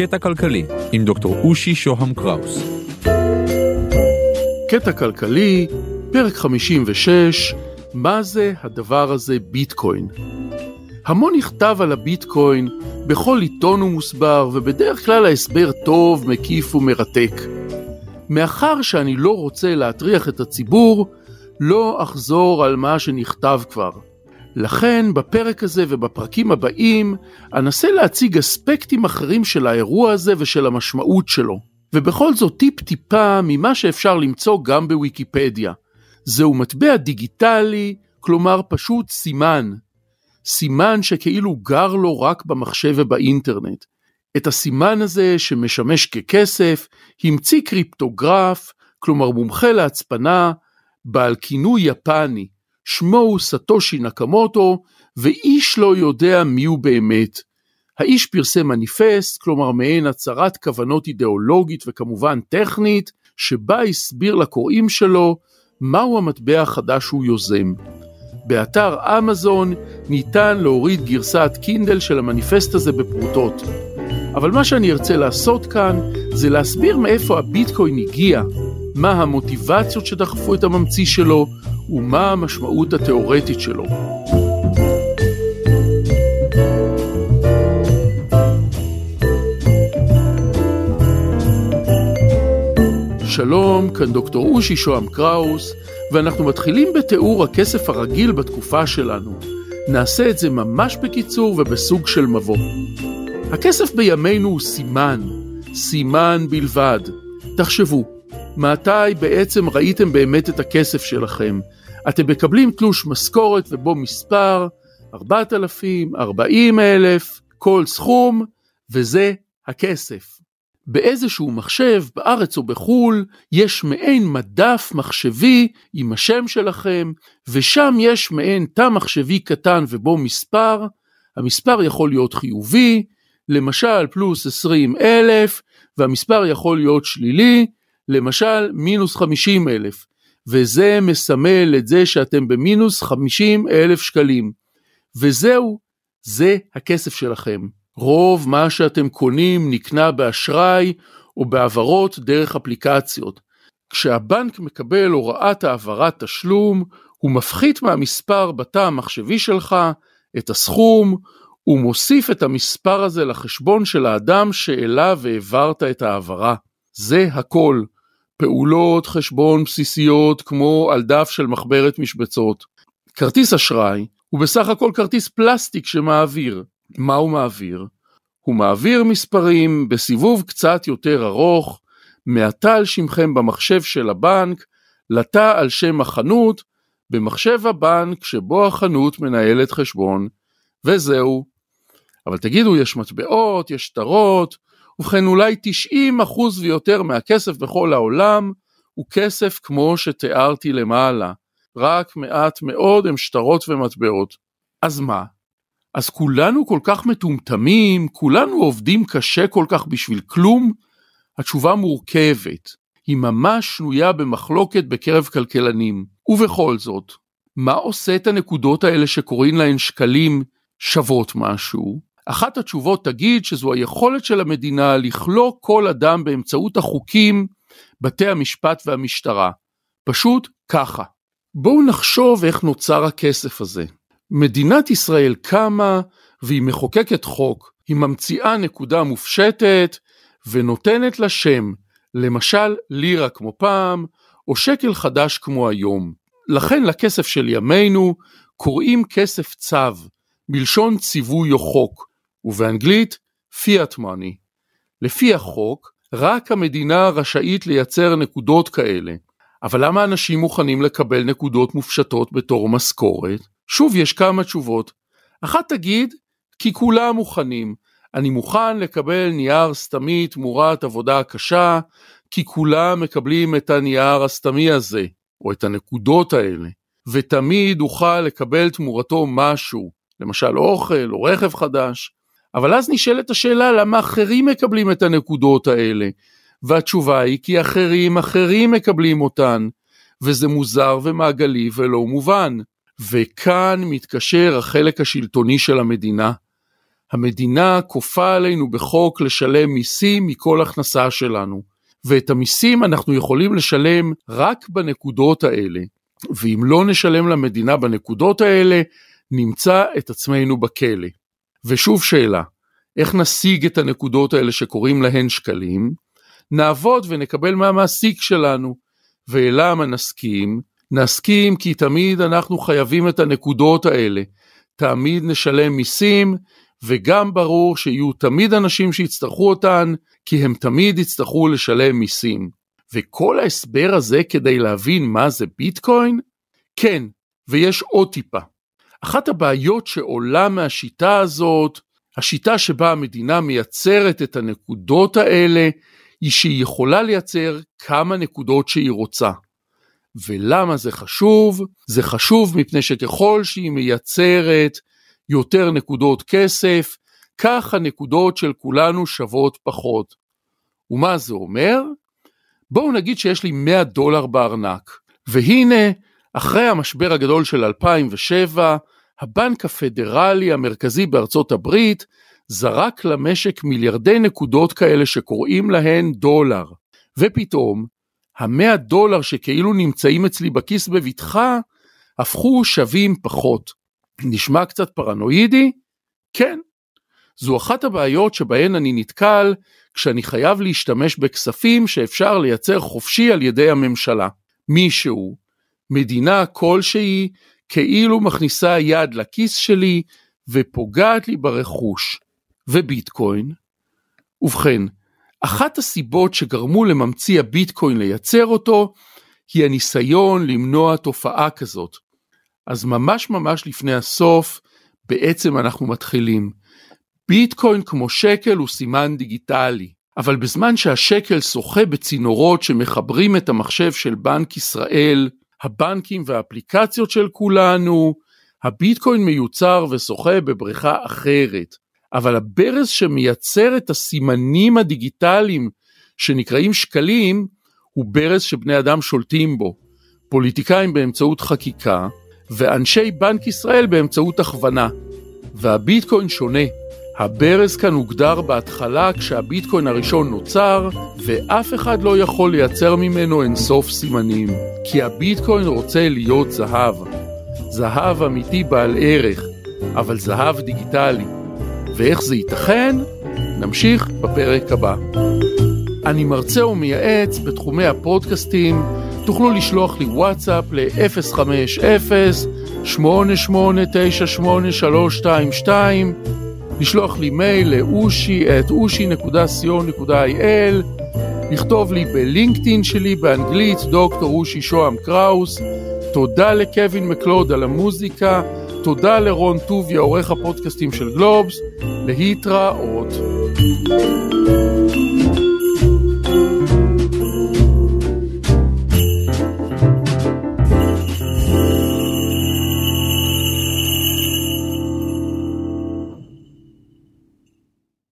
קטע כלכלי עם דוקטור אושי שוהם קראוס. קטע כלכלי, פרק 56, מה זה הדבר הזה ביטקוין? המון נכתב על הביטקוין, בכל עיתון הוא מוסבר, ובדרך כלל ההסבר טוב, מקיף ומרתק. מאחר שאני לא רוצה להטריח את הציבור, לא אחזור על מה שנכתב כבר. לכן בפרק הזה ובפרקים הבאים אנסה להציג אספקטים אחרים של האירוע הזה ושל המשמעות שלו. ובכל זאת טיפ טיפה ממה שאפשר למצוא גם בוויקיפדיה. זהו מטבע דיגיטלי, כלומר פשוט סימן. סימן שכאילו גר לו רק במחשב ובאינטרנט. את הסימן הזה שמשמש ככסף המציא קריפטוגרף, כלומר מומחה להצפנה, בעל כינוי יפני, שמו הוא סטושי נקמוטו, ואיש לא יודע מי הוא באמת. האיש פרסם מניפסט, כלומר מעין הצהרת כוונות אידיאולוגית וכמובן טכנית, שבה הסביר לקוראים שלו מהו המטבע החדש שהוא יוזם. באתר אמזון ניתן להוריד גרסת קינדל של המניפסט הזה בפרוטות. אבל מה שאני ארצה לעשות כאן זה להסביר מאיפה הביטקוין הגיע, מה המוטיבציות שדחפו את הממציא שלו ומה המשמעות התאורטית שלו. שלום, כאן דוקטור אושי שוהם קראוס, ואנחנו מתחילים בתיאור הכסף הרגיל בתקופה שלנו. נעשה את זה ממש בקיצור ובסוג של מבוא. הכסף בימינו הוא סימן, סימן בלבד. תחשבו, מתי בעצם ראיתם באמת את הכסף שלכם? אתם מקבלים תלוש משכורת ובו מספר, 4,000, 40,000, כל סכום, וזה הכסף. באיזשהו מחשב, בארץ או בחו"ל, יש מעין מדף מחשבי עם השם שלכם, ושם יש מעין תא מחשבי קטן ובו מספר, המספר יכול להיות חיובי, למשל פלוס 20 אלף, והמספר יכול להיות שלילי, למשל מינוס 50 אלף, וזה מסמל את זה שאתם במינוס 50 אלף שקלים. וזהו, זה הכסף שלכם. רוב מה שאתם קונים נקנה באשראי או בהעברות דרך אפליקציות. כשהבנק מקבל הוראת העברת תשלום, הוא מפחית מהמספר בתא המחשבי שלך את הסכום, הוא מוסיף את המספר הזה לחשבון של האדם שאליו העברת את ההעברה. זה הכל. פעולות חשבון בסיסיות כמו על דף של מחברת משבצות. כרטיס אשראי הוא בסך הכל כרטיס פלסטיק שמעביר. מה הוא מעביר? הוא מעביר מספרים בסיבוב קצת יותר ארוך, מהתא על שמכם במחשב של הבנק, לתא על שם החנות, במחשב הבנק שבו החנות מנהלת חשבון, וזהו. אבל תגידו, יש מטבעות, יש שטרות, ובכן אולי 90% ויותר מהכסף בכל העולם הוא כסף כמו שתיארתי למעלה, רק מעט מאוד הם שטרות ומטבעות. אז מה? אז כולנו כל כך מטומטמים, כולנו עובדים קשה כל כך בשביל כלום? התשובה מורכבת, היא ממש שנויה במחלוקת בקרב כלכלנים. ובכל זאת, מה עושה את הנקודות האלה שקוראים להן שקלים שוות משהו? אחת התשובות תגיד שזו היכולת של המדינה לכלוא כל אדם באמצעות החוקים, בתי המשפט והמשטרה. פשוט ככה. בואו נחשוב איך נוצר הכסף הזה. מדינת ישראל קמה והיא מחוקקת חוק, היא ממציאה נקודה מופשטת ונותנת לה שם, למשל לירה כמו פעם, או שקל חדש כמו היום. לכן לכסף של ימינו קוראים כסף צו, מלשון ציווי או חוק, ובאנגלית פיאט מאני. לפי החוק, רק המדינה רשאית לייצר נקודות כאלה. אבל למה אנשים מוכנים לקבל נקודות מופשטות בתור משכורת? שוב, יש כמה תשובות. אחת תגיד, כי כולם מוכנים. אני מוכן לקבל נייר סתמי תמורת עבודה קשה, כי כולם מקבלים את הנייר הסתמי הזה, או את הנקודות האלה, ותמיד אוכל לקבל תמורתו משהו, למשל אוכל או רכב חדש. אבל אז נשאלת השאלה למה אחרים מקבלים את הנקודות האלה, והתשובה היא כי אחרים אחרים מקבלים אותן, וזה מוזר ומעגלי ולא מובן. וכאן מתקשר החלק השלטוני של המדינה. המדינה כופה עלינו בחוק לשלם מיסים מכל הכנסה שלנו, ואת המיסים אנחנו יכולים לשלם רק בנקודות האלה, ואם לא נשלם למדינה בנקודות האלה, נמצא את עצמנו בכלא. ושוב שאלה, איך נשיג את הנקודות האלה שקוראים להן שקלים? נעבוד ונקבל מהמעסיק שלנו. ולמה נסכים? נסכים כי תמיד אנחנו חייבים את הנקודות האלה. תמיד נשלם מיסים, וגם ברור שיהיו תמיד אנשים שיצטרכו אותן, כי הם תמיד יצטרכו לשלם מיסים. וכל ההסבר הזה כדי להבין מה זה ביטקוין? כן, ויש עוד טיפה. אחת הבעיות שעולה מהשיטה הזאת, השיטה שבה המדינה מייצרת את הנקודות האלה, היא שהיא יכולה לייצר כמה נקודות שהיא רוצה. ולמה זה חשוב? זה חשוב מפני שככל שהיא מייצרת יותר נקודות כסף, כך הנקודות של כולנו שוות פחות. ומה זה אומר? בואו נגיד שיש לי 100 דולר בארנק, והנה, אחרי המשבר הגדול של 2007, הבנק הפדרלי המרכזי בארצות הברית זרק למשק מיליארדי נקודות כאלה שקוראים להן דולר. ופתאום, המאה דולר שכאילו נמצאים אצלי בכיס בבטחה, הפכו שווים פחות. נשמע קצת פרנואידי? כן. זו אחת הבעיות שבהן אני נתקל כשאני חייב להשתמש בכספים שאפשר לייצר חופשי על ידי הממשלה. מישהו, מדינה כלשהי, כאילו מכניסה יד לכיס שלי ופוגעת לי ברכוש. וביטקוין? ובכן, אחת הסיבות שגרמו לממציא הביטקוין לייצר אותו, היא הניסיון למנוע תופעה כזאת. אז ממש ממש לפני הסוף, בעצם אנחנו מתחילים. ביטקוין כמו שקל הוא סימן דיגיטלי, אבל בזמן שהשקל שוחה בצינורות שמחברים את המחשב של בנק ישראל, הבנקים והאפליקציות של כולנו, הביטקוין מיוצר ושוחה בבריכה אחרת. אבל הברז שמייצר את הסימנים הדיגיטליים שנקראים שקלים, הוא ברז שבני אדם שולטים בו. פוליטיקאים באמצעות חקיקה, ואנשי בנק ישראל באמצעות הכוונה. והביטקוין שונה. הברז כאן הוגדר בהתחלה כשהביטקוין הראשון נוצר, ואף אחד לא יכול לייצר ממנו אינסוף סימנים. כי הביטקוין רוצה להיות זהב. זהב אמיתי בעל ערך, אבל זהב דיגיטלי. ואיך זה ייתכן? נמשיך בפרק הבא. אני מרצה ומייעץ בתחומי הפודקאסטים, תוכלו לשלוח לי וואטסאפ ל-050-8898-322, לשלוח לי מייל לאושי את אושי.co.il, לכתוב לי בלינקדאין שלי באנגלית דוקטור אושי שוהם קראוס, תודה לקווין מקלוד על המוזיקה, תודה לרון טוביה, עורך הפודקאסטים של גלובס, להתראות. thank you